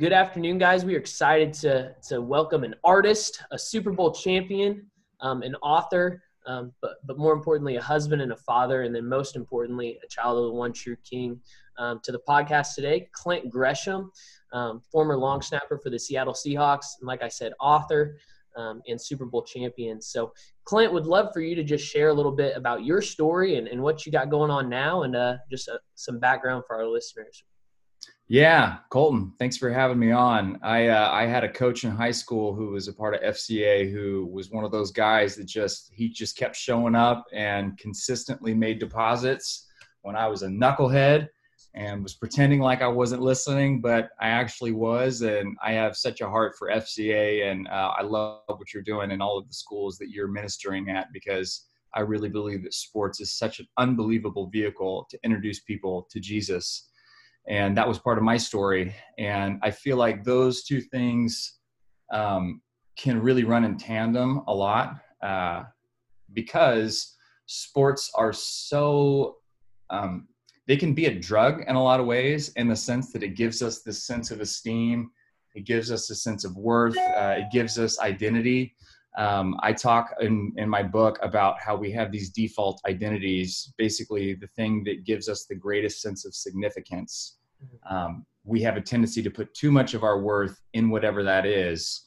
Good afternoon, guys. We are excited to, to welcome an artist, a Super Bowl champion, um, an author, um, but, but more importantly, a husband and a father, and then most importantly, a child of the one true King. Um, to the podcast today, Clint Gresham, um, former long snapper for the Seattle Seahawks, and like I said, author um, and Super Bowl champion. So, Clint, would love for you to just share a little bit about your story and, and what you got going on now, and uh, just uh, some background for our listeners. Yeah, Colton, thanks for having me on. I uh, I had a coach in high school who was a part of FCA who was one of those guys that just he just kept showing up and consistently made deposits when I was a knucklehead and was pretending like I wasn't listening, but I actually was. And I have such a heart for FCA, and uh, I love what you're doing in all of the schools that you're ministering at because I really believe that sports is such an unbelievable vehicle to introduce people to Jesus and that was part of my story. And i feel like those two things um, can really run in tandem a lot uh, because sports are so um, they can be a drug in a lot of ways in the sense that it gives us this sense of esteem it gives us a sense of worth uh, it gives us identity um, i talk in, in my book about how we have these default identities basically the thing that gives us the greatest sense of significance um, we have a tendency to put too much of our worth in whatever that is.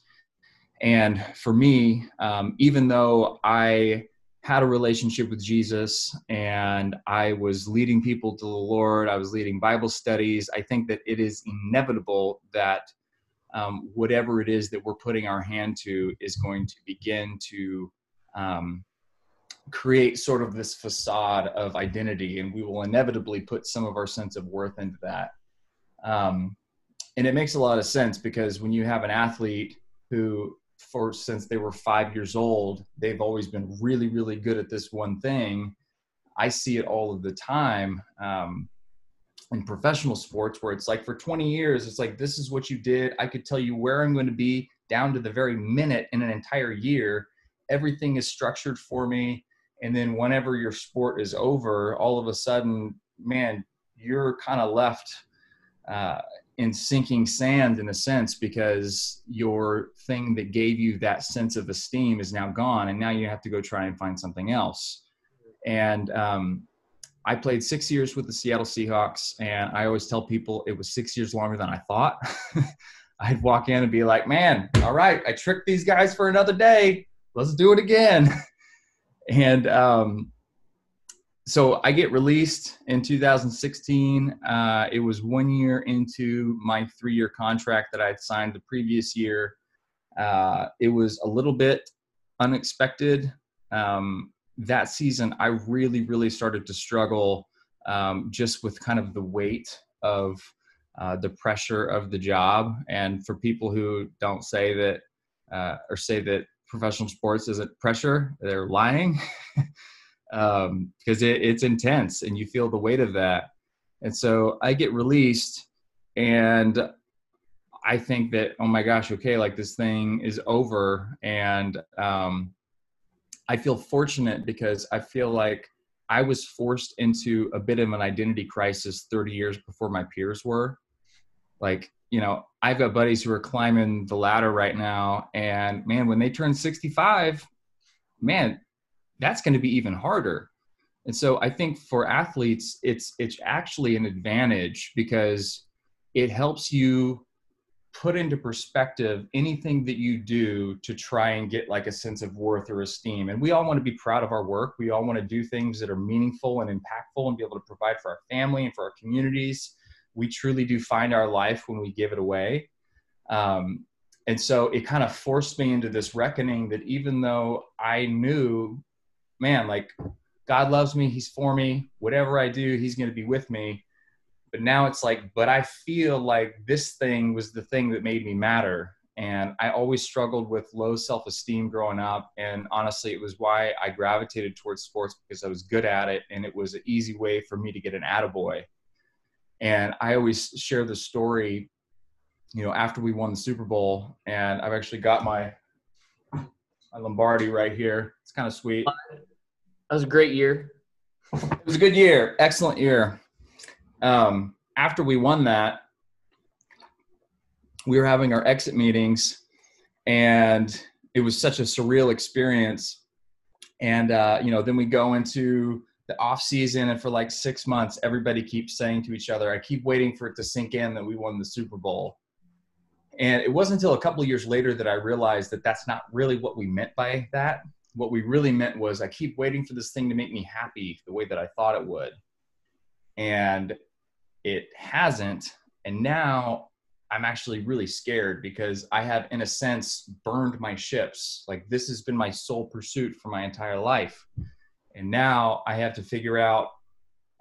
And for me, um, even though I had a relationship with Jesus and I was leading people to the Lord, I was leading Bible studies, I think that it is inevitable that um, whatever it is that we're putting our hand to is going to begin to um, create sort of this facade of identity, and we will inevitably put some of our sense of worth into that. Um, and it makes a lot of sense because when you have an athlete who, for since they were five years old, they've always been really, really good at this one thing. I see it all of the time um, in professional sports where it's like for 20 years, it's like, this is what you did. I could tell you where I'm going to be down to the very minute in an entire year. Everything is structured for me. And then whenever your sport is over, all of a sudden, man, you're kind of left uh, in sinking sand in a sense because your thing that gave you that sense of esteem is now gone and now you have to go try and find something else and um, i played six years with the seattle seahawks and i always tell people it was six years longer than i thought i'd walk in and be like man all right i tricked these guys for another day let's do it again and um, so I get released in 2016. Uh, it was one year into my three year contract that I had signed the previous year. Uh, it was a little bit unexpected. Um, that season, I really, really started to struggle um, just with kind of the weight of uh, the pressure of the job. And for people who don't say that uh, or say that professional sports isn't pressure, they're lying. um, because it, it's intense and you feel the weight of that. And so I get released and I think that, oh my gosh, okay, like this thing is over. And um, I feel fortunate because I feel like I was forced into a bit of an identity crisis 30 years before my peers were. Like, you know, I've got buddies who are climbing the ladder right now. And man, when they turn 65, man, that's going to be even harder. And so I think for athletes, it's it's actually an advantage because it helps you put into perspective anything that you do to try and get like a sense of worth or esteem. And we all want to be proud of our work. We all want to do things that are meaningful and impactful and be able to provide for our family and for our communities. We truly do find our life when we give it away. Um, and so it kind of forced me into this reckoning that even though I knew man, like God loves me, He's for me. Whatever I do, He's going to be with me. But now it's like, but I feel like this thing was the thing that made me matter. And I always struggled with low self esteem growing up. And honestly, it was why I gravitated towards sports because I was good at it. And it was an easy way for me to get an attaboy. And I always share the story, you know, after we won the Super Bowl. And I've actually got my my Lombardi right here. It's kind of sweet. That was a great year. It was a good year, excellent year. Um, after we won that, we were having our exit meetings, and it was such a surreal experience. And uh, you know, then we go into the off season, and for like six months, everybody keeps saying to each other, "I keep waiting for it to sink in that we won the Super Bowl." And it wasn't until a couple of years later that I realized that that's not really what we meant by that. What we really meant was, I keep waiting for this thing to make me happy the way that I thought it would. And it hasn't. And now I'm actually really scared because I have, in a sense, burned my ships. Like this has been my sole pursuit for my entire life. And now I have to figure out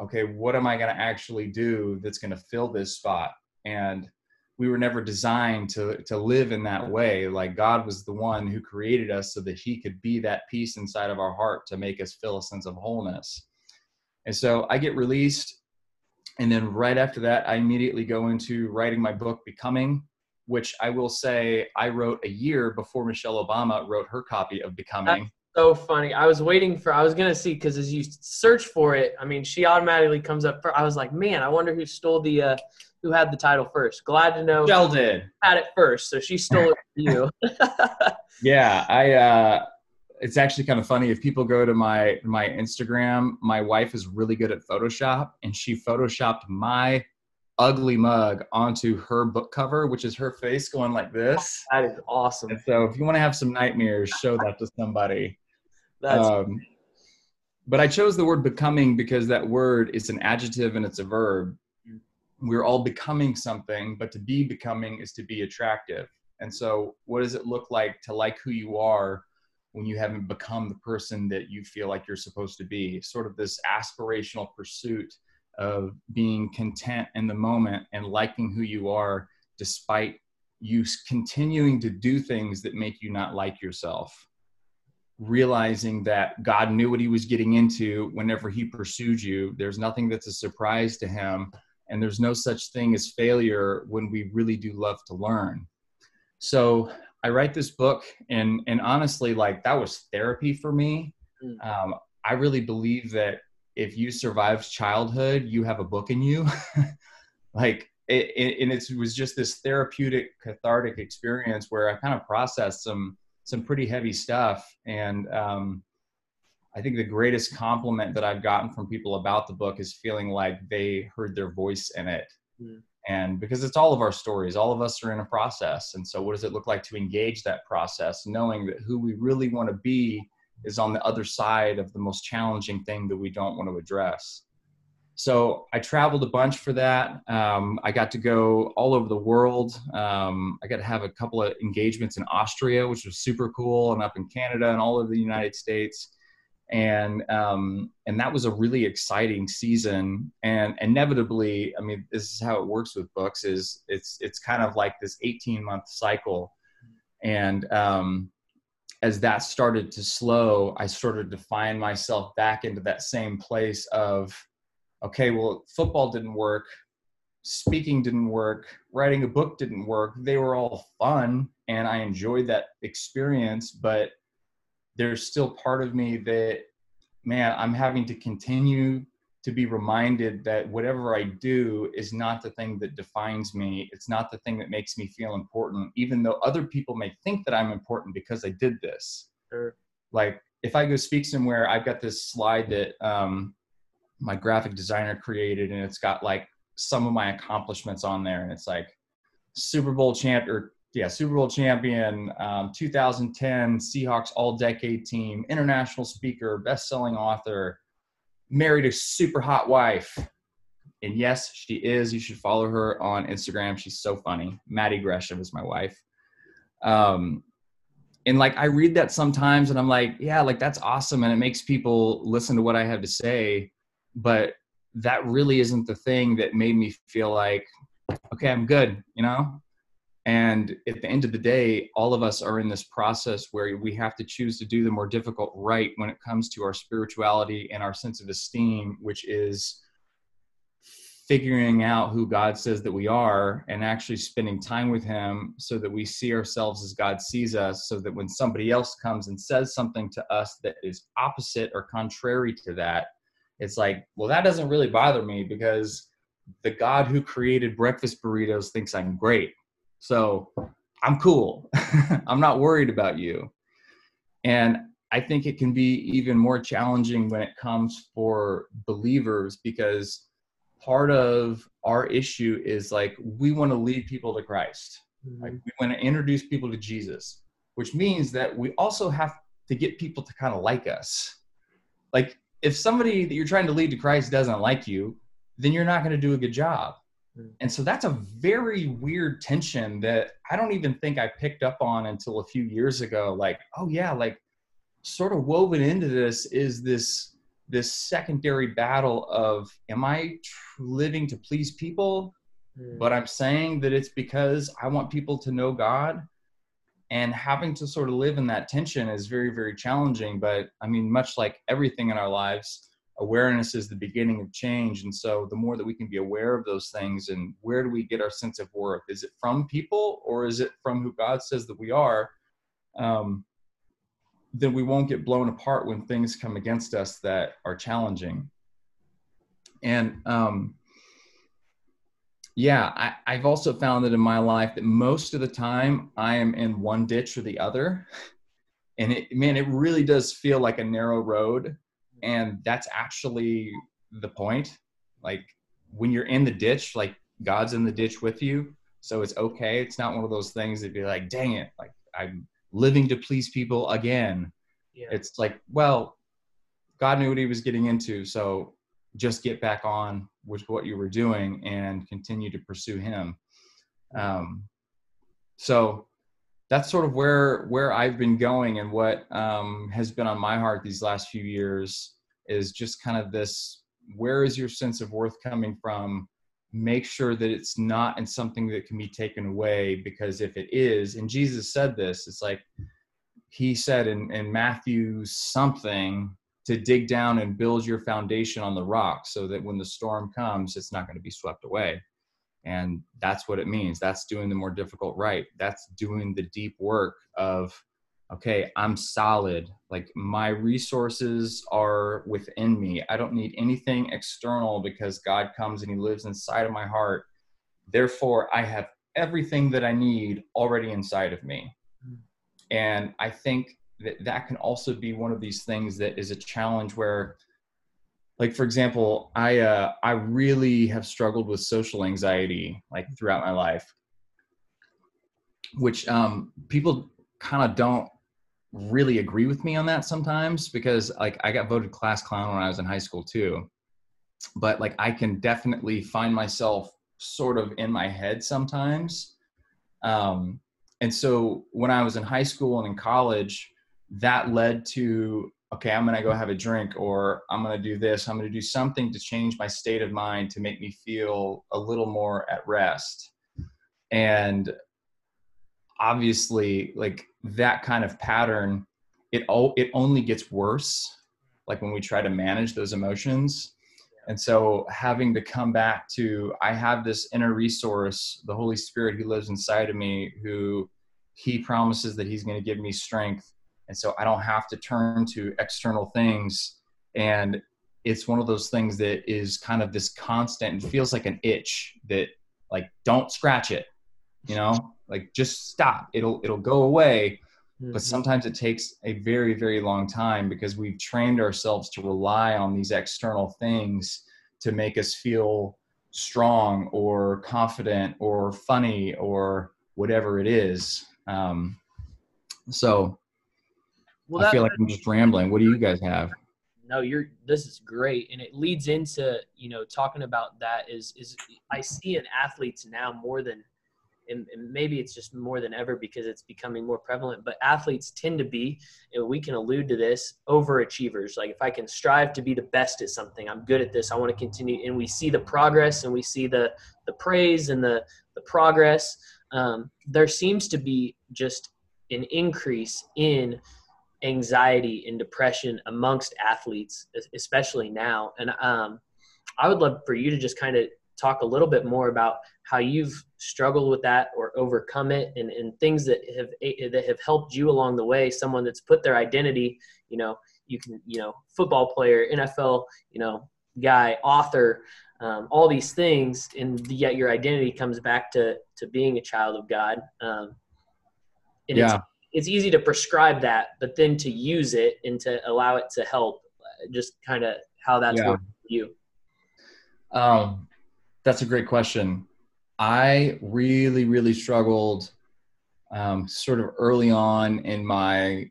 okay, what am I going to actually do that's going to fill this spot? And we were never designed to to live in that way like god was the one who created us so that he could be that peace inside of our heart to make us feel a sense of wholeness and so i get released and then right after that i immediately go into writing my book becoming which i will say i wrote a year before michelle obama wrote her copy of becoming so funny. I was waiting for. I was gonna see because as you search for it, I mean, she automatically comes up. For, I was like, man, I wonder who stole the uh, who had the title first. Glad to know Shell did had it first, so she stole it from you. yeah, I. uh It's actually kind of funny if people go to my my Instagram. My wife is really good at Photoshop, and she photoshopped my ugly mug onto her book cover, which is her face going like this. That is awesome. And so, if you want to have some nightmares, show that to somebody. That's um, but I chose the word becoming because that word is an adjective and it's a verb we're all becoming something, but to be becoming is to be attractive. And so, what does it look like to like who you are when you haven't become the person that you feel like you're supposed to be? Sort of this aspirational pursuit of being content in the moment and liking who you are despite you continuing to do things that make you not like yourself. Realizing that God knew what he was getting into whenever he pursued you. There's nothing that's a surprise to him and there's no such thing as failure when we really do love to learn so i write this book and and honestly like that was therapy for me mm. um, i really believe that if you survive childhood you have a book in you like it, it, and it was just this therapeutic cathartic experience where i kind of processed some some pretty heavy stuff and um, I think the greatest compliment that I've gotten from people about the book is feeling like they heard their voice in it. Mm. And because it's all of our stories, all of us are in a process. And so, what does it look like to engage that process, knowing that who we really want to be is on the other side of the most challenging thing that we don't want to address? So, I traveled a bunch for that. Um, I got to go all over the world. Um, I got to have a couple of engagements in Austria, which was super cool, and up in Canada and all over the United States and um, and that was a really exciting season. And inevitably, I mean, this is how it works with books: is it's it's kind of like this 18 month cycle, and um, as that started to slow, I started to find myself back into that same place of, okay, well, football didn't work, speaking didn't work, writing a book didn't work. They were all fun, and I enjoyed that experience, but there's still part of me that man i'm having to continue to be reminded that whatever i do is not the thing that defines me it's not the thing that makes me feel important even though other people may think that i'm important because i did this sure. like if i go speak somewhere i've got this slide that um, my graphic designer created and it's got like some of my accomplishments on there and it's like super bowl champ or yeah, Super Bowl champion, um, 2010 Seahawks All Decade Team, international speaker, best-selling author, married a super hot wife, and yes, she is. You should follow her on Instagram. She's so funny. Maddie Gresham is my wife. Um, and like I read that sometimes, and I'm like, yeah, like that's awesome, and it makes people listen to what I have to say. But that really isn't the thing that made me feel like, okay, I'm good. You know, and at the end of the day, all of us are in this process where we have to choose to do the more difficult right when it comes to our spirituality and our sense of esteem, which is figuring out who God says that we are and actually spending time with Him so that we see ourselves as God sees us, so that when somebody else comes and says something to us that is opposite or contrary to that, it's like, well, that doesn't really bother me because the God who created breakfast burritos thinks I'm great So I'm cool. I'm not worried about you. And I think it can be even more challenging when it comes for believers because part of our issue is like we want to lead people to Christ. Mm-hmm. Like we want to introduce people to Jesus, which means that we also have to get people to kind of like us. Like if somebody that you're trying to lead to Christ doesn't like you, then you're not going to do a good job. Mm. And so that's a very weird tension that I don't even think I picked up on until a few years ago. Like, oh yeah, like sort of woven into this is this this secondary battle of am I living to please people? Mm. But I'm saying that it's because I want people to know God. And having to sort of live in that tension is very, very challenging. But I mean, much like everything in our lives, awareness is the beginning of change. And so the more that we can be aware of those things and where do we get our sense of worth? Is it from people or is it from who God says that we are? Um, then we won't get blown apart when things come against us that are challenging. And um, yeah, I, I've also found that in my life that most of the time I am in one ditch or the other. And it, man, it really does feel like a narrow road. And that's actually the point. Like when you're in the ditch, like God's in the ditch with you. So it's okay. It's not one of those things that be like, dang it, like I'm living to please people again. Yeah. It's like, well, God knew what he was getting into, so just get back on with what you were doing and continue to pursue him. Um, so that's sort of where where I've been going and what um, has been on my heart these last few years is just kind of this: where is your sense of worth coming from? Make sure that it's not in something that can be taken away, because if it is, and Jesus said this, it's like he said in, in Matthew something to dig down and build your foundation on the rock so that when the storm comes, it's not going to be swept away. And that's what it means. That's doing the more difficult right. That's doing the deep work of, okay, I'm solid. Like my resources are within me. I don't need anything external because God comes and He lives inside of my heart. Therefore, I have everything that I need already inside of me. Hmm. And I think that that can also be one of these things that is a challenge where, like for example, I uh, I really have struggled with social anxiety like throughout my life, which um, people kind of don't really agree with me on that sometimes because like I got voted class clown when I was in high school too. But like I can definitely find myself sort of in my head sometimes. Um, and so when I was in high school and in college, that led to okay, I'm going to go have a drink or I'm going to do this. I'm going to do something to change my state of mind to make me feel a little more at rest. And obviously, like that kind of pattern, it all it only gets worse. Like when we try to manage those emotions. And so having to come back to, I have this inner resource, the Holy Spirit who lives inside of me, who he promises that he's going to give me strength and so i don't have to turn to external things. And it's one of those things that is kind of this constant and feels like an itch that like don't scratch it you know? Like just stop. It'll it'll go away. Mm-hmm. but sometimes it takes a very very long time because we've trained ourselves to rely on these external things to make us feel strong or confident or funny or whatever it is. Um, so well, I feel like I'm just rambling. What do you guys have? No, you're. This is great, and it leads into you know talking about that is is I see in athletes now more than, and, and maybe it's just more than ever because it's becoming more prevalent. But athletes tend to be, and we can allude to this, overachievers. Like if I can strive to be the best at something, I'm good at this. I want to continue, and we see the progress, and we see the the praise and the the progress um, there seems to be just an increase in anxiety and depression amongst athletes, especially now. And um, I would love for you to just kind of talk a little bit more about how you've struggled with that or overcome it and, and things that have that have helped you along the way someone that's put their identity you know you can you know football player nfl you know guy, author, um, all these things, and yet your identity comes back to to being a child of God. Um, and yeah. it's it's easy to prescribe that, but then to use it and to allow it to help, uh, just kind of how that's yeah. working for you. Um, that's a great question. I really, really struggled um, sort of early on in my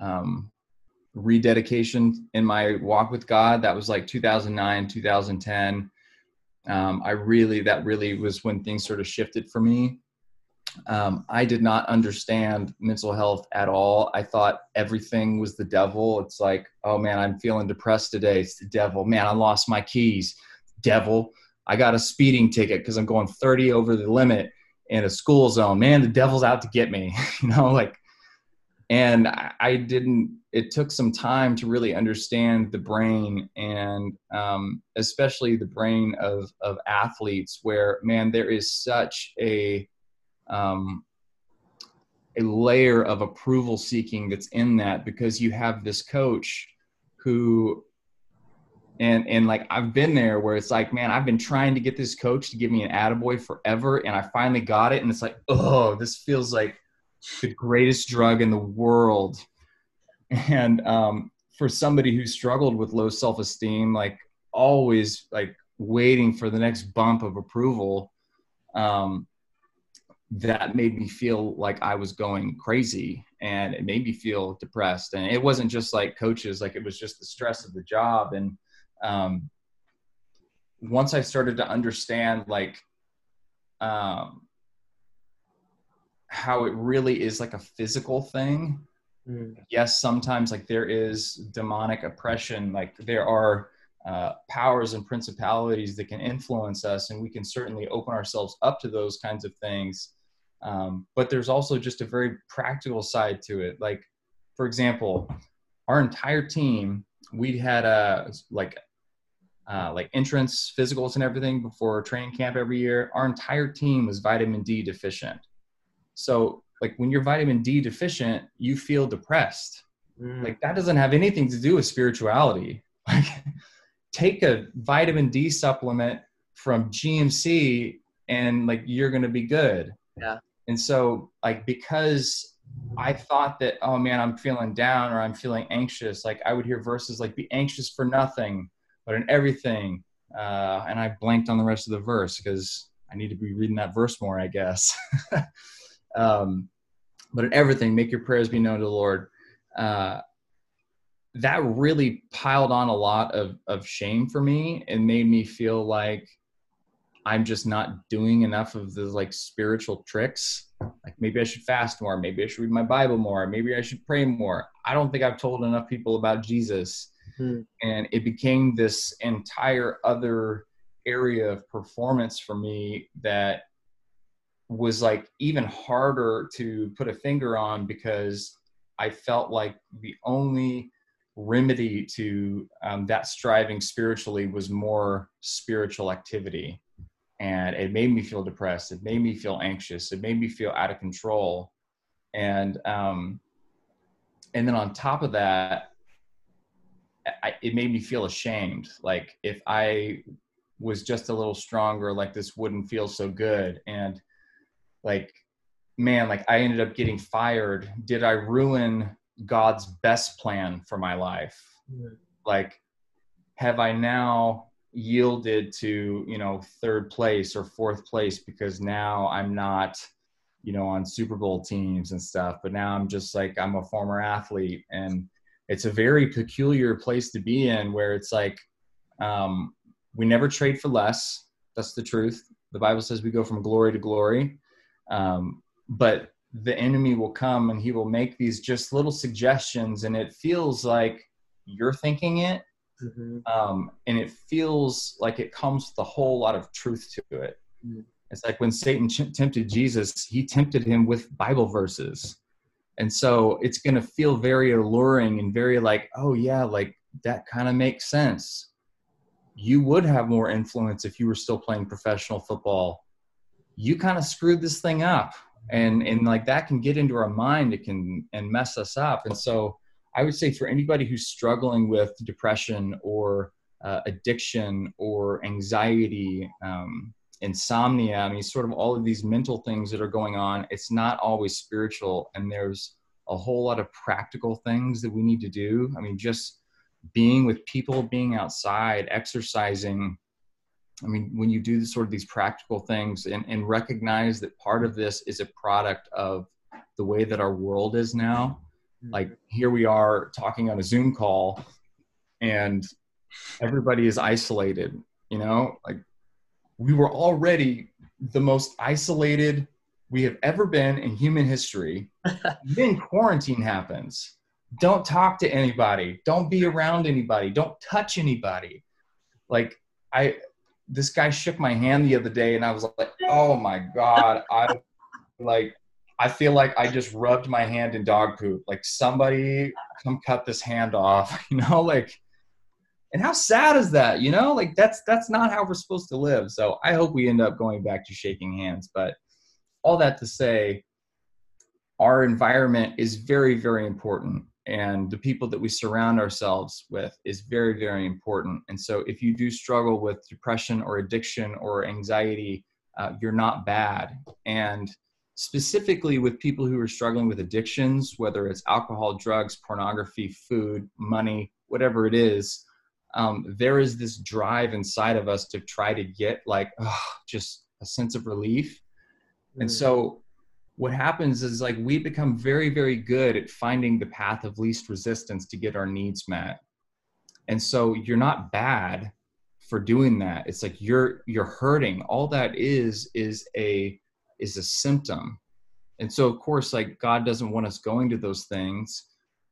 um, rededication in my walk with God. That was like 2009, 2010. Um, I really, that really was when things sort of shifted for me. Um, I did not understand mental health at all. I thought everything was the devil. It's like, oh man, I'm feeling depressed today. It's the devil. Man, I lost my keys. Devil. I got a speeding ticket because I'm going 30 over the limit in a school zone. Man, the devil's out to get me. you know, like, and I didn't. It took some time to really understand the brain, and um, especially the brain of of athletes, where man, there is such a um, a layer of approval seeking that's in that because you have this coach who and and like I've been there where it's like, man, I've been trying to get this coach to give me an attaboy forever, and I finally got it, and it's like, oh, this feels like the greatest drug in the world. And um, for somebody who struggled with low self esteem, like always like waiting for the next bump of approval, um, that made me feel like I was going crazy and it made me feel depressed. And it wasn't just like coaches, like it was just the stress of the job. And um, once I started to understand like um, how it really is like a physical thing. Mm. Yes, sometimes like there is demonic oppression, like there are uh, powers and principalities that can influence us, and we can certainly open ourselves up to those kinds of things. Um, but there's also just a very practical side to it. Like, for example, our entire team, we'd had a like uh, like entrance physicals and everything before training camp every year. Our entire team was vitamin D deficient. So like when you're vitamin D deficient, you feel depressed. Mm. Like that doesn't have anything to do with spirituality. Like take a vitamin D supplement from GNC and like you're going to be good. Yeah. And so like because I thought that oh man I'm feeling down or I'm feeling anxious like I would hear verses like be anxious for nothing but in everything uh, and I blanked on the rest of the verse because I need to be reading that verse more I guess. um, but in everything make your prayers be known to the Lord. Uh, that really piled on a lot of, of shame for me and made me feel like I'm just not doing enough of the like spiritual tricks. Like maybe I should fast more. Maybe I should read my Bible more. Maybe I should pray more. I don't think I've told enough people about Jesus. Mm-hmm. And it became this entire other area of performance for me that was like even harder to put a finger on because I felt like the only remedy to um, that striving spiritually was more spiritual activity and it made me feel depressed it made me feel anxious it made me feel out of control. And um and then on top of that I, it made me feel ashamed. Like if i was just a little stronger like this wouldn't feel so good. And like man like i ended up getting fired. Did i ruin god's best plan for my life? Like have i now yielded to you know third place or fourth place because now i'm not you know on super bowl teams and stuff but now i'm just like i'm a former athlete and it's a very peculiar place to be in where it's like um, we never trade for less. That's the truth. The bible says we go from glory to glory. Um, but the enemy will come and he will make these just little suggestions and it feels like you're thinking it Mm-hmm. Um, and it feels like it comes with a whole lot of truth to it. Mm-hmm. It's like when Satan ch- tempted Jesus, he tempted him with Bible verses. And so it's going to feel very alluring and very like, oh, yeah, like that kind of makes sense. You would have more influence if you were still playing professional football. You kind of screwed this thing up. And, and like that can get into our mind, it can and mess us up. And so I would say for anybody who's struggling with depression or uh, addiction or anxiety, um, insomnia. I mean, sort of all of these mental things that are going on. It's not always spiritual, and there's a whole lot of practical things that we need to do. I mean, just being with people, being outside, exercising. I mean, when you do sort of these practical things and, and recognize that part of this is a product of the way that our world is now. Mm-hmm. Like here we are talking on a Zoom call and everybody is isolated, you know, like we were already the most isolated we have ever been in human history. then quarantine happens. Don't talk to anybody. Don't be around anybody. Don't touch anybody. Like I this guy shook my hand the other day and I was like, "Oh my god, I like I feel like I just rubbed my hand in dog poop. Like somebody come cut this hand off, you know, like and how sad is that, you know? Like that's that's not how we're supposed to live. So I hope we end up going back to shaking hands, but all that to say our environment is very very important and the people that we surround ourselves with is very very important and so if you do struggle with depression or addiction or anxiety uh, you're not bad and specifically with people who are struggling with addictions whether it's alcohol drugs pornography food money whatever it is um, there is this drive inside of us to try to get like oh, just a sense of relief and mm. so what happens is like we become very, very good at finding the path of least resistance to get our needs met. And so you're not bad for doing that. It's like you're you're hurting. All that is is a is a symptom. And so of course like God doesn't want us going to those things,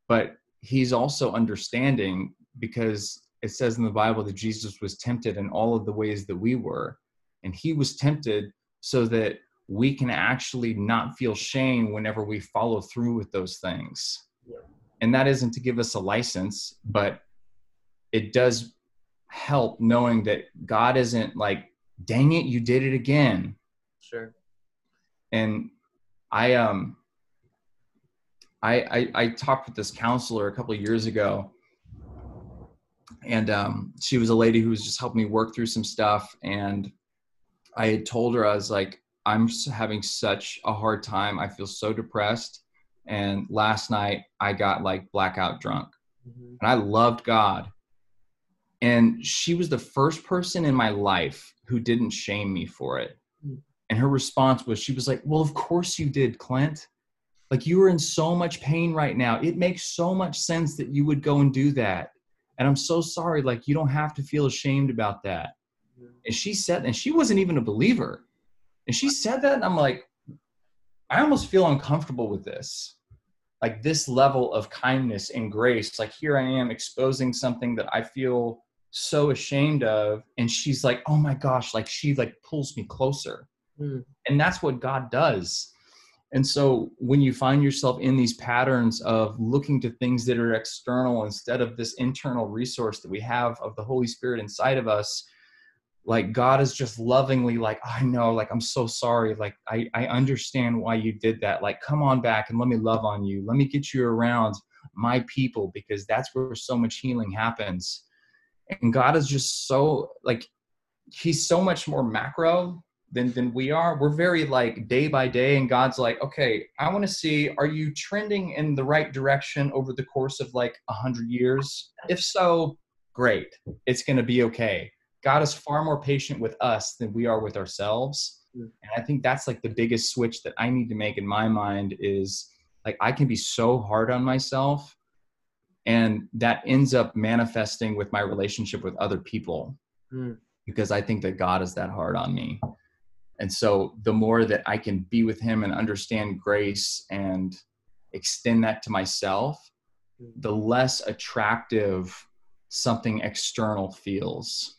but he's also understanding because it says in the Bible that Jesus was tempted in all of the ways that we were. And he was tempted so that we can actually not feel shame whenever we follow through with those things. Yeah. And that isn't to give us a license, but it does help knowing that God isn't like, dang it, you did it again. Sure. And I um I I, I talked with this counselor a couple of years ago and um, she was a lady who was just helping me work through some stuff and i had told her i was like I'm having such a hard time. I feel so depressed. And last night I got like blackout drunk. Mm-hmm. And I loved God. And she was the first person in my life who didn't shame me for it. And her response was, she was like, Well, of course you did, Clint. Like you are in so much pain right now. It makes so much sense that you would go and do that. And I'm so sorry. Like you don't have to feel ashamed about that. Mm-hmm. And she said, and she wasn't even a believer and she said that, and I'm like, I almost feel uncomfortable with this. Like this level of kindness and grace. Like here I am exposing something that I feel so ashamed of. And she's like, oh my gosh, like she like pulls me closer. Mm. And that's what God does. And so when you find yourself in these patterns of looking to things that are external instead of this internal resource that we have of the Holy Spirit inside of us, like god is just lovingly like i know like i'm so sorry like i i understand why you did that like come on back and let me love on you let me get you around my people because that's where so much healing happens and god is just so like he's so much more macro than than we are we're very like day by day and god's like okay i want to see are you trending in the right direction over the course of like a hundred years if so great it's going to be okay God is far more patient with us than we are with ourselves. Mm. And I think that's like the biggest switch that I need to make in my mind is like I can be so hard on myself and that ends up manifesting with my relationship with other people mm. because I think that God is that hard on me. And so the more that I can be with him and understand grace and extend that to myself, mm. the less attractive something external feels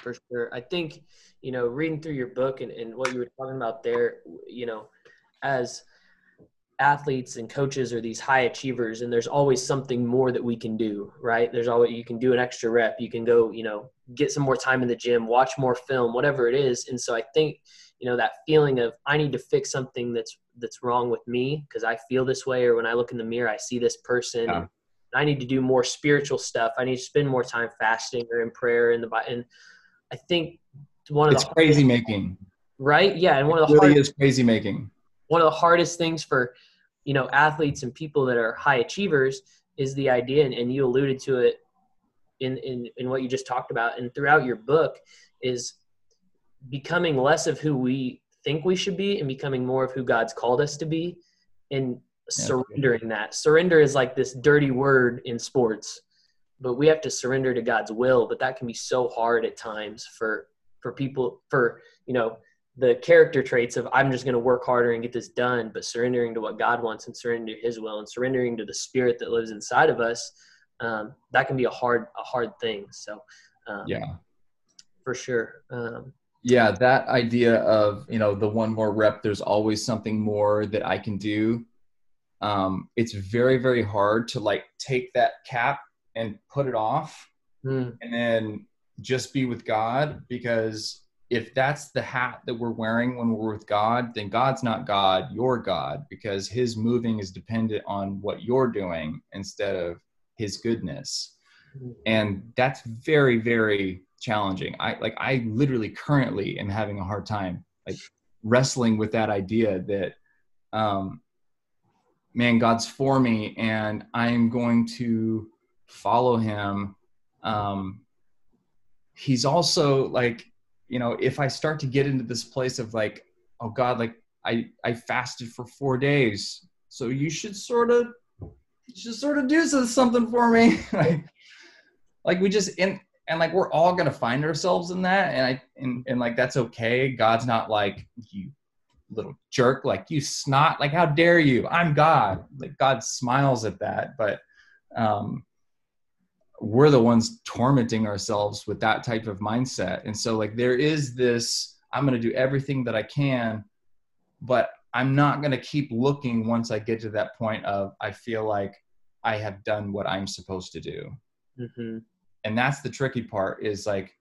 for sure. I think, you know, reading through your book and, and what you were talking about there, you know, as athletes and coaches are these high achievers and there's always something more that we can do, right? There's always, you can do an extra rep. You can go, you know, get some more time in the gym, watch more film, whatever it is. And so I think, you know, that feeling of I need to fix something that's, that's wrong with me because I feel this way, or when I look in the mirror, I see this person. Yeah. I need to do more spiritual stuff. I need to spend more time fasting or in prayer in the and I think one of it's the crazy making right yeah and one of the really hardest, is crazy making one of the hardest things for you know athletes and people that are high achievers is the idea and, and you alluded to it in, in in what you just talked about and throughout your book is becoming less of who we think we should be and becoming more of who God's called us to be and surrendering that. Surrender is like this dirty word in sports, but we have to surrender to God's will, but that can be so hard at times for for people for, you know, the character traits of I'm just going to work harder and get this done, but surrendering to what God wants and surrendering to His will and surrendering to the Spirit that lives inside of us, um, that can be a hard a hard thing. So, um, yeah, for sure. Um, yeah, that idea of you know the one more rep. There's always something more that I can do. Um, it's very very hard to like take that cap and put it off, mm. and then just be with God because if that's the hat that we're wearing when we're with God, then God's not God, you're God, because his moving is dependent on what you're doing instead of his goodness. And that's very, very challenging. I like I literally currently am having a hard time like wrestling with that idea that um man, God's for me and I'm going to follow him. Um he's also like you know, if I start to get into this place of like, oh God, like I I fasted for four days, so you should sort of you should sort of do something for me. like, like we just in and like we're all gonna find ourselves in that, and I and and like that's okay. God's not like you little jerk, like you snot, like how dare you? I'm God. Like God smiles at that, but um we're the ones tormenting ourselves with that type of mindset. And so like there is this I'm going to do everything that I can but I'm not going to keep looking once I get to that point of I feel like I have done what I'm supposed to do. Mm-hmm. And that's the tricky part is like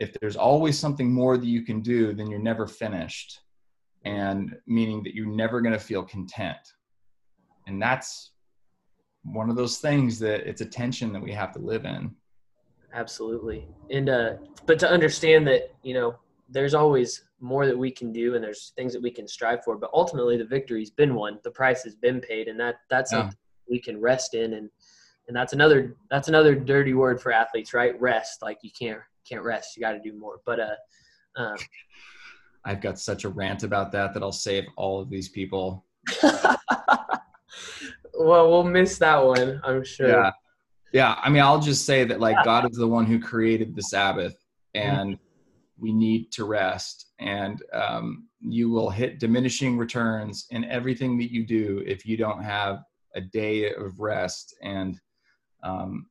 if there's always something more that you can do, then you're never finished. And meaning that you're never going to feel content. And that's one of those things that it's a tension that we have to live in. Absolutely. And uh but to understand that you know there's always more that we can do and there's things that we can strive for but ultimately the victory's been won. The price has been paid and that that's yeah. something we can rest in and and that's another that's another dirty word for athletes right? Rest. Like you can't can't rest. You got to do more. But uh um, i've got such a rant about that that i'll save all of these people well, we'll miss that one, I'm sure. Yeah. Yeah. I mean, I'll just say that like God is the one who created the Sabbath and mm-hmm. we need to rest. And um, you will hit diminishing returns in everything that you do if you don't have a day of rest. And, um,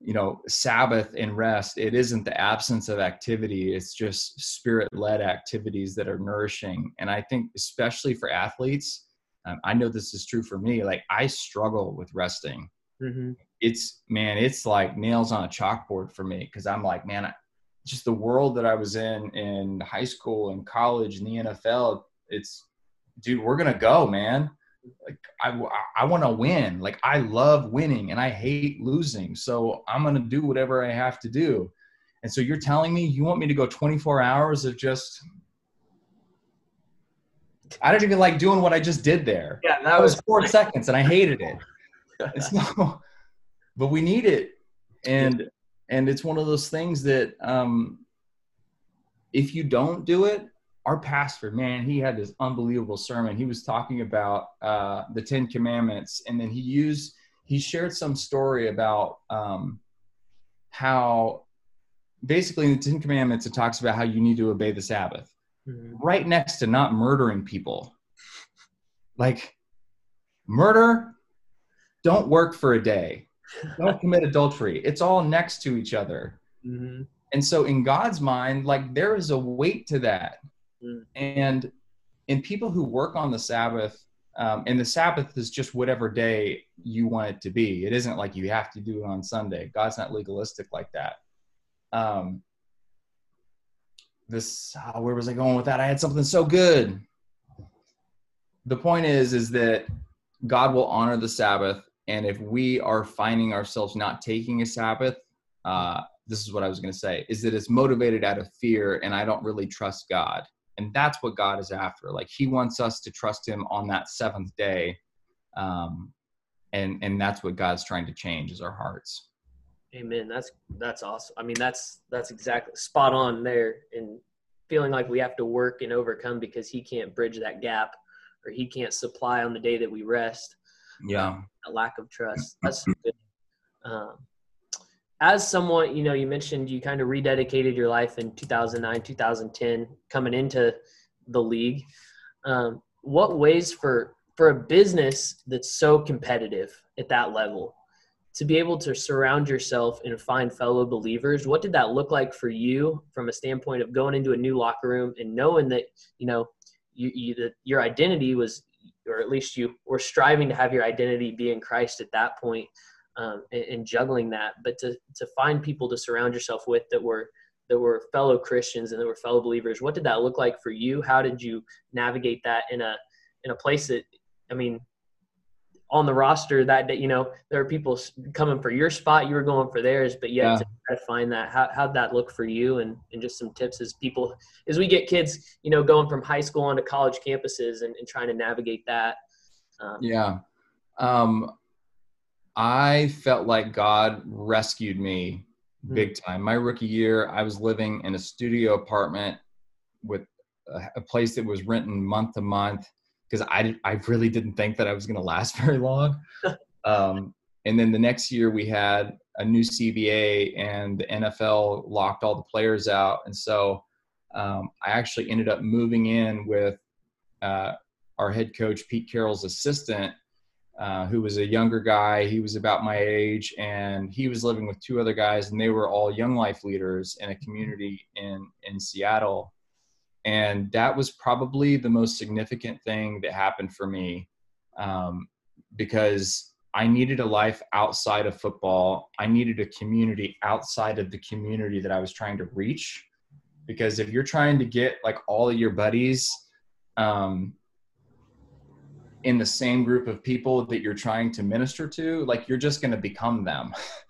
you know, Sabbath and rest, it isn't the absence of activity, it's just spirit led activities that are nourishing. And I think, especially for athletes, um, i know this is true for me like i struggle with resting. Mm-hmm. it's man it's like nails on a chalkboard for me because i'm like man I, just the world that i was in in high school and college and the nfl it's dude we're gonna go man. Like i i want to win. Like i love winning and i hate losing so i'm gonna do whatever i have to do. And so you're telling me you want me to go 24 hours of just I don't even like doing what I just did there. Yeah, that was, was four seconds, and I hated it. No, but we need it, and and it's one of those things that um, if you don't do it, our pastor, man, he had this unbelievable sermon. He was talking about uh, the Ten Commandments, and then he used he shared some story about um, how basically in the Ten Commandments it talks about how you need to obey the Sabbath mm-hmm. right next to not murdering people. Like, murder, don't work for a day. Don't commit adultery. It's all next to each other. Mm-hmm. And so, in God's mind, like, there is a weight to that. Mm-hmm. And in people who work on the Sabbath, um, and the Sabbath is just whatever day you want it to be. It isn't like you have to do it on Sunday. God's not legalistic like that. Um, this oh, where was I going with that? I had something so good. The point is, is that God will honor the Sabbath and if we are finding ourselves not taking a Sabbath, uh, this is what I was going to say: is that it's motivated out of fear, and I don't really trust God, and that's what God is after. Like He wants us to trust Him on that seventh day, um, and and that's what God's trying to change is our hearts. Amen. That's that's awesome. I mean, that's that's exactly spot on there, and feeling like we have to work and overcome because He can't bridge that gap, or He can't supply on the day that we rest yeah a lack of trust that's good um, as someone you know you mentioned you kind of rededicated your life in 2009 2010 coming into the league um, what ways for for a business that's so competitive at that level to be able to surround yourself and find fellow believers what did that look like for you from a standpoint of going into a new locker room and knowing that you know you, you that your identity was or at least you were striving to have your identity be in Christ at that point, um, and, and, juggling that. But to to find people to surround yourself with that were that were fellow Christians and that were fellow believers. What did that look like for you? How did you navigate that in a in a place that I mean, on the roster that day, you know, there are people coming for your spot, you were going for theirs, but yet yeah. to find that, how, how'd that look for you? And, and just some tips as people, as we get kids, you know, going from high school onto college campuses and, and trying to navigate that. Um, yeah. Um, I felt like God rescued me hmm. big time. My rookie year, I was living in a studio apartment with a, a place that was renting month to month because I, I really didn't think that I was going to last very long. um, and then the next year we had a new CBA and the NFL locked all the players out. And so um, I actually ended up moving in with uh, our head coach, Pete Carroll's assistant, uh, who was a younger guy. He was about my age, and he was living with two other guys, and they were all young life leaders in a community in in Seattle and that was probably the most significant thing that happened for me um, because I needed a life outside of football. I needed a community outside of the community that I was trying to reach. Because if you're trying to get like all of your buddies um, in the same group of people that you're trying to minister to, like you're just going to become them.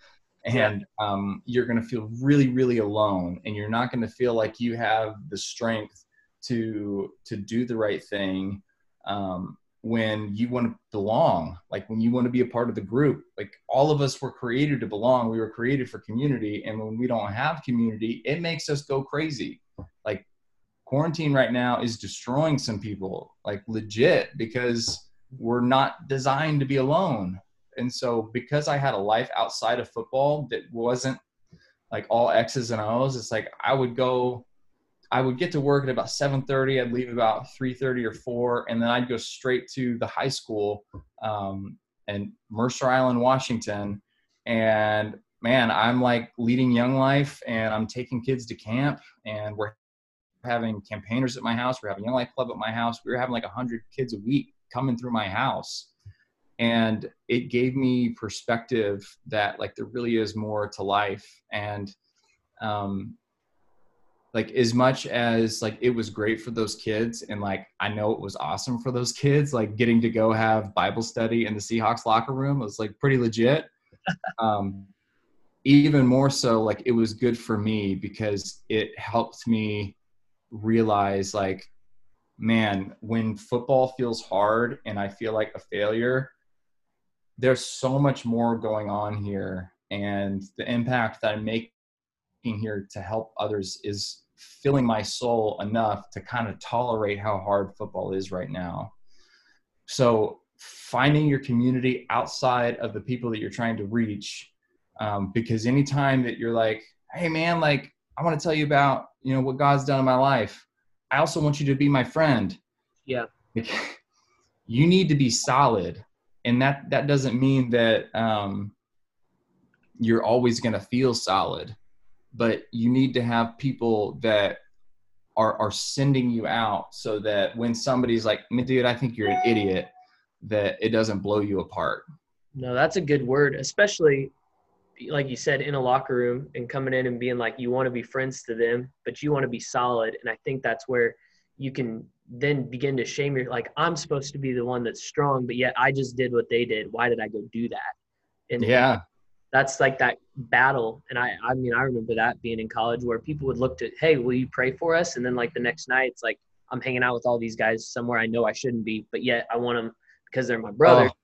and um, you're going to feel really really alone and you're not going to feel like you have the strength to to do the right thing um, when you want to belong like when you want to be a part of the group. Like all of us were created to belong. We were created for community and when we don't have community it makes us go crazy. Like quarantine right now is destroying some people like legit because we're not designed to be alone and so because i had a life outside of football that wasn't like all x's and o's it's like i would go I would get to work at about 7:30. I'd leave about 3:30 or 4, and then I'd go straight to the high school um, in Mercer Island, Washington. And man, I'm like leading Young Life, and I'm taking kids to camp, and we're having campaigners at my house. We're having Young Life Club at my house. We were having like 100 kids a week coming through my house, and it gave me perspective that like there really is more to life, and um, like as much as like it was great for those kids and like i know it was awesome for those kids like getting to go have bible study in the seahawks locker room was like pretty legit. Um even more so like it was good for me because it helped me realize like man when football feels hard and i feel like a failure there's so much more going on here and the impact that i'm making here to help others is filling my soul enough to kind of tolerate how hard football is right now. So finding your community outside of the people that you're trying to reach, um, because anytime that you're like, hey man, like I want to tell you about you know what God's done in my life. I also want you to be my friend. Yeah. you need to be solid, and that that doesn't mean that um, you're always going to feel solid but you need to have people that are are sending you out so that when somebody's like, dude, I think you're an idiot, that it doesn't blow you apart. No, that's a good word, especially like you said in a locker room and coming in and being like you want to be friends to them, but you want to be solid. And I think that's where you can then begin to shame your like i'm supposed to be the one that's strong but yet i just did what they did. Why did i go do that? And yeah. that's like that battle. And i i mean i remember that being in college where people would look to hey will you pray for us? And then like the next night it's like i'm hanging out with all these guys somewhere i know i shouldn't be but yet i want them because they're my oh. brother. Oh.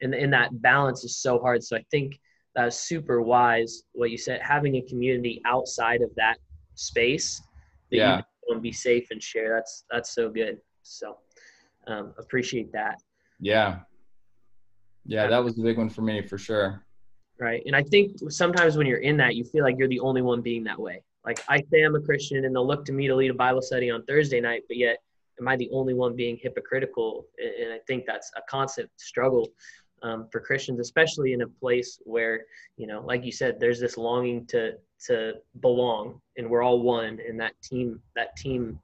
and, and that balance is so hard. So i think that's super wise what you said having a community outside of that space yeah and be safe and share. That's that's so good. So um, appreciate that. Yeah. Yeah, that was a big one for me for sure. Right. And I think sometimes when you're in that, you feel like you're the only one being that way. Like I say I'm a Christian and they'll look to me to lead a Bible study on Thursday night, but yet am I the only one being hypocritical? And I think that's a constant struggle um, for Christians, especially in a place where, you know, like you said, there's this longing to to belong and we're all one and that team that team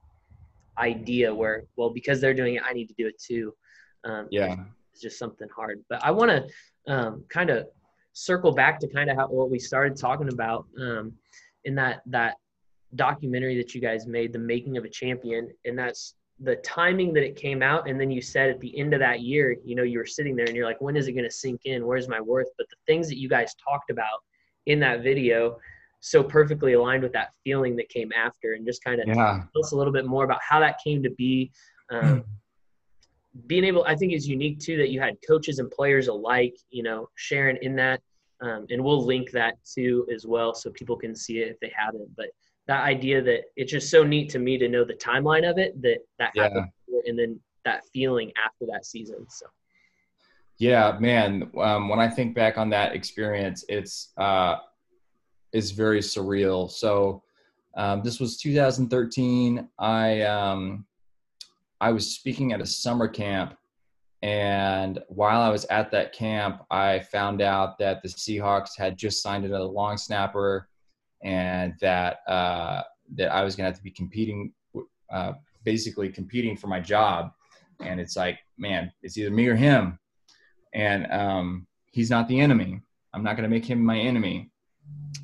idea where well because they're doing it i need to do it too. Um, yeah. it's just something hard. But i want to um, kind of circle back to kind of how what we started talking about um, in that that documentary that you guys made the making of a champion. And that's the timing that it came out and then you said at the end of that year you know you were sitting there and you're like when is it going to sink in? Where's my worth? But the things that you guys talked about in that video so perfectly aligned with that feeling that came after and just kind of yeah. tell us a little bit more about how that came to be um, being able i think is unique too that you had coaches and players alike you know sharing in that um, and we'll link that too as well so people can see it if they haven't but that idea that it's just so neat to me to know the timeline of it that that yeah. happened and then that feeling after that season so yeah man um, when i think back on that experience it's uh, is very surreal. So um, this was 2013. I um, I was speaking at a summer camp, and while I was at that camp, I found out that the Seahawks had just signed another long snapper, and that uh, that I was going to have to be competing, uh, basically competing for my job. And it's like, man, it's either me or him, and um, he's not the enemy. I'm not going to make him my enemy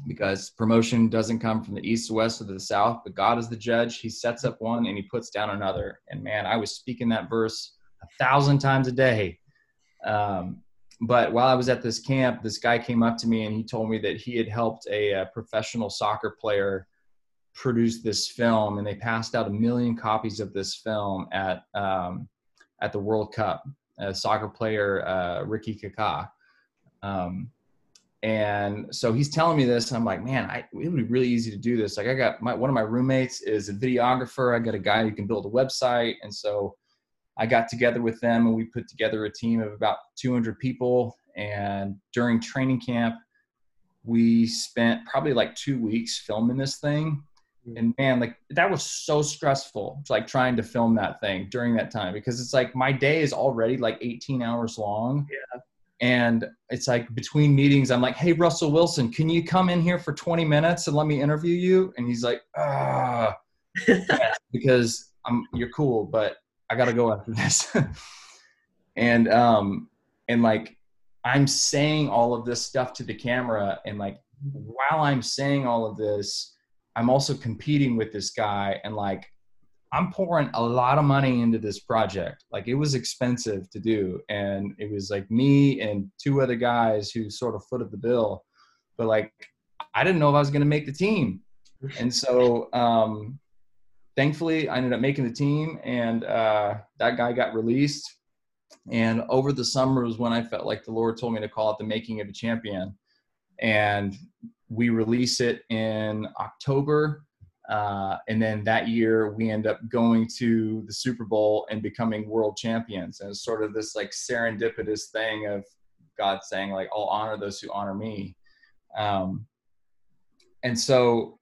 because promotion doesn't come from the east west or the south, but God is the judge. He sets up one and he puts down another. And man, I was speaking that verse a thousand times a day. Um, but while I was at this camp, this guy came up to me and he told me that he had helped a, a professional soccer player produce this film, and they passed out a million copies of this film at um, at the World Cup. A soccer player, uh, Ricky Kaká. Um, and so he's telling me this, and I'm like, man, I, it would be really easy to do this. Like, I got my one of my roommates is a videographer. I got a guy who can build a website, and so I got together with them, and we put together a team of about 200 people. And during training camp, we spent probably like two weeks filming this thing. Hmm. And man, like that was so stressful, like trying to film that thing during that time because it's like my day is already like 18 hours long. Yeah and it's like between meetings i'm like hey russell wilson can you come in here for 20 minutes and let me interview you and he's like ah because i'm you're cool but i gotta go after this and um and like i'm saying all of this stuff to the camera and like while i'm saying all of this i'm also competing with this guy and like I'm pouring a lot of money into this project. Like it was expensive to do. And it was like me and two other guys who sort of footed the bill. But like I didn't know if I was going to make the team. And so um, thankfully I ended up making the team and uh, that guy got released. And over the summer was when I felt like the Lord told me to call it the making of a champion. And we release it in October uh, and then that year we end up going to the Super Bowl and becoming world champions. And it's sort of this like serendipitous thing of God saying like, I'll honor those who honor me. Um, and so,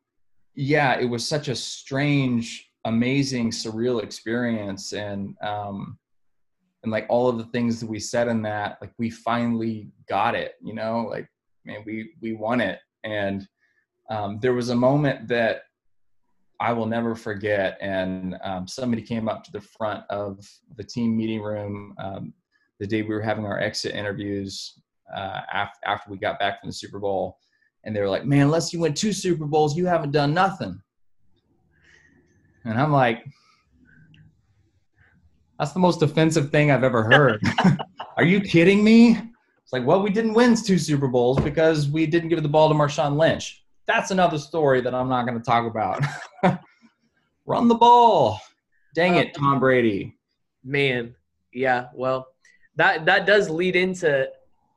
yeah, it was such a strange, amazing, surreal experience. And, um, and like all of the things that we said in that, like we finally got it, you know, like, man, we, we won it. And, um, there was a moment that I will never forget. And um, somebody came up to the front of the team meeting room um, the day we were having our exit interviews uh, after, after we got back from the Super Bowl. And they were like, man, unless you win two Super Bowls, you haven't done nothing. And I'm like, That's the most offensive thing I've ever heard. Are you kidding me? It's like, well, we didn't win two Super Bowls because we didn't give the ball to Marshawn Lynch. That's another story that I'm not going to talk about. Run the ball. Dang it, um, Tom Brady. Man, yeah. Well, that that does lead into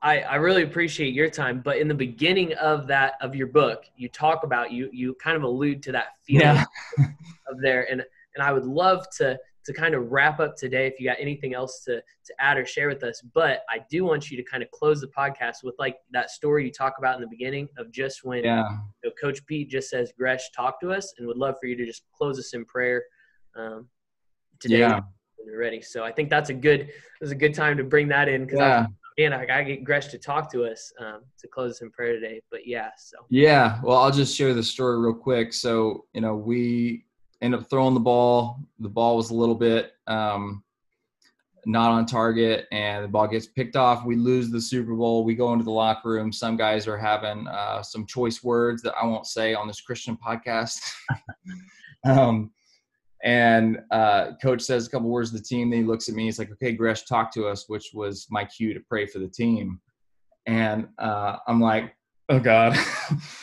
I, I really appreciate your time, but in the beginning of that of your book, you talk about you you kind of allude to that feeling yeah. of there, and and I would love to to kind of wrap up today if you got anything else to to add or share with us. But I do want you to kind of close the podcast with like that story you talk about in the beginning of just when yeah. you know, Coach Pete just says, "Gresh, talk to us," and would love for you to just close us in prayer um, today. Yeah. When you're ready, so I think that's a good. It's a good time to bring that in because yeah and I gotta get Gresh to talk to us um, to close us in prayer today. But yeah, so yeah. Well, I'll just share the story real quick. So you know, we end up throwing the ball. The ball was a little bit um, not on target, and the ball gets picked off. We lose the Super Bowl. We go into the locker room. Some guys are having uh, some choice words that I won't say on this Christian podcast. um, and uh, coach says a couple words to the team. Then he looks at me. He's like, "Okay, Gresh, talk to us," which was my cue to pray for the team. And uh, I'm like, "Oh God,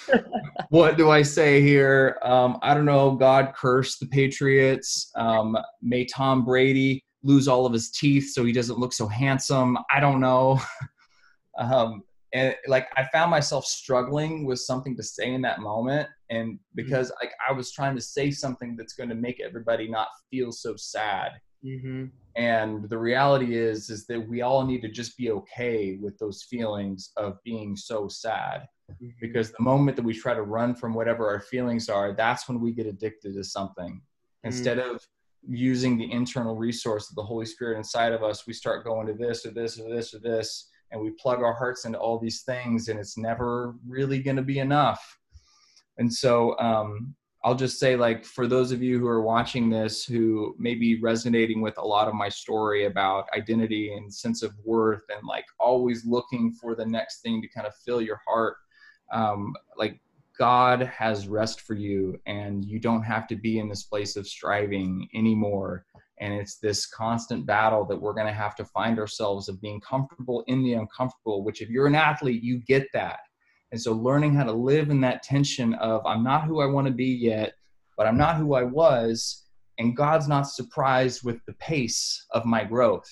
what do I say here? Um, I don't know. God curse the Patriots. Um, may Tom Brady lose all of his teeth so he doesn't look so handsome. I don't know." um, and like I found myself struggling with something to say in that moment, and mm-hmm. because like I was trying to say something that's going to make everybody not feel so sad. Mm-hmm. And the reality is, is that we all need to just be okay with those feelings of being so sad, mm-hmm. because the moment that we try to run from whatever our feelings are, that's when we get addicted to something. Mm-hmm. Instead of using the internal resource of the Holy Spirit inside of us, we start going to this or this or this or this and we plug our hearts into all these things and it's never really going to be enough and so um, i'll just say like for those of you who are watching this who may be resonating with a lot of my story about identity and sense of worth and like always looking for the next thing to kind of fill your heart um, like god has rest for you and you don't have to be in this place of striving anymore. And it's this constant battle that we're going to have to find ourselves of being comfortable in the uncomfortable which if you're an athlete you get that and so learning how to live in that tension of i'm not who i want to be yet but i'm not who i was and god's not surprised with the pace of my growth.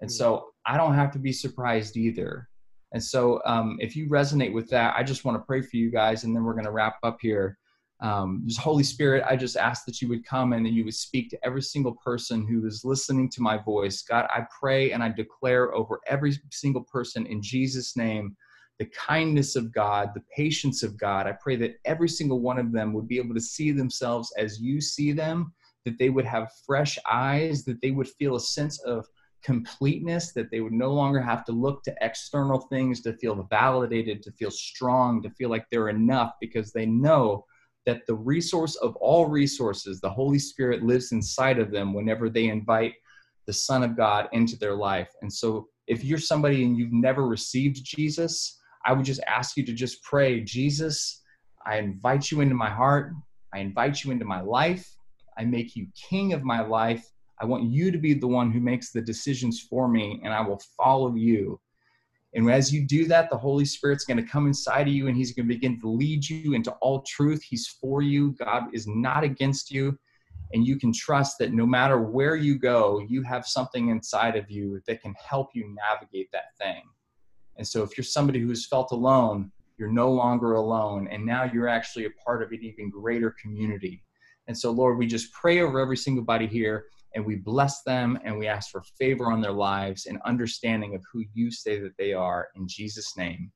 And so i don't have to be surprised either. And so um, if you resonate with that i just want to pray for you guys and then we're going to wrap up here. Um, just Holy Spirit, I just ask that you would come and that you would speak to every single person who is listening to my voice. God, I pray and I declare over every single person in Jesus' name the kindness of God, the patience of God. I pray that every single one of them would be able to see themselves as you see them, that they would have fresh eyes, that they would feel a sense of completeness, that they would no longer have to look to external things to feel validated, to feel strong, to feel like they're enough because they know that the resource of all resources, the Holy Spirit, lives inside of them whenever they invite the Son of God into their life. And so, if you're somebody and you've never received Jesus, I would just ask you to just pray, Jesus, I invite you into my heart. I invite you into my life. I make you king of my life. I want you to be the one who makes the decisions for me, and I will follow you. And as you do that, the Holy Spirit's going to come inside of you and He's going to begin to lead you into all truth. He's for you. God is not against you. And you can trust that no matter where you go, you have something inside of you that can help you navigate that thing. And so if you're somebody who's felt alone, you're no longer alone. And now you're actually a part of an even greater community. And so, Lord, we just pray over every single body here and we bless them and we ask for favor on their lives and understanding of who you say that they are. In Jesus' name,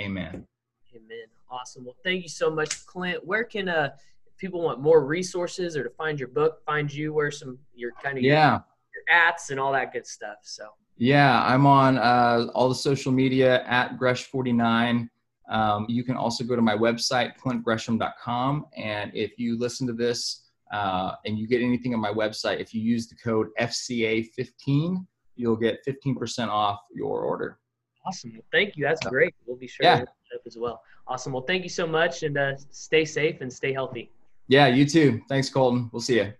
amen. Amen. Awesome. Well, thank you so much, Clint. Where can uh, people want more resources or to find your book, find you, where some your kind of yeah your, your ats and all that good stuff. So yeah, I'm on uh, all the social media at Gresh49. Um, you can also go to my website, clintgresham.com. And if you listen to this uh, and you get anything on my website, if you use the code FCA15, you'll get 15% off your order. Awesome. Well, thank you. That's so, great. We'll be sure yeah. to up as well. Awesome. Well, thank you so much and uh, stay safe and stay healthy. Yeah, you too. Thanks, Colton. We'll see you.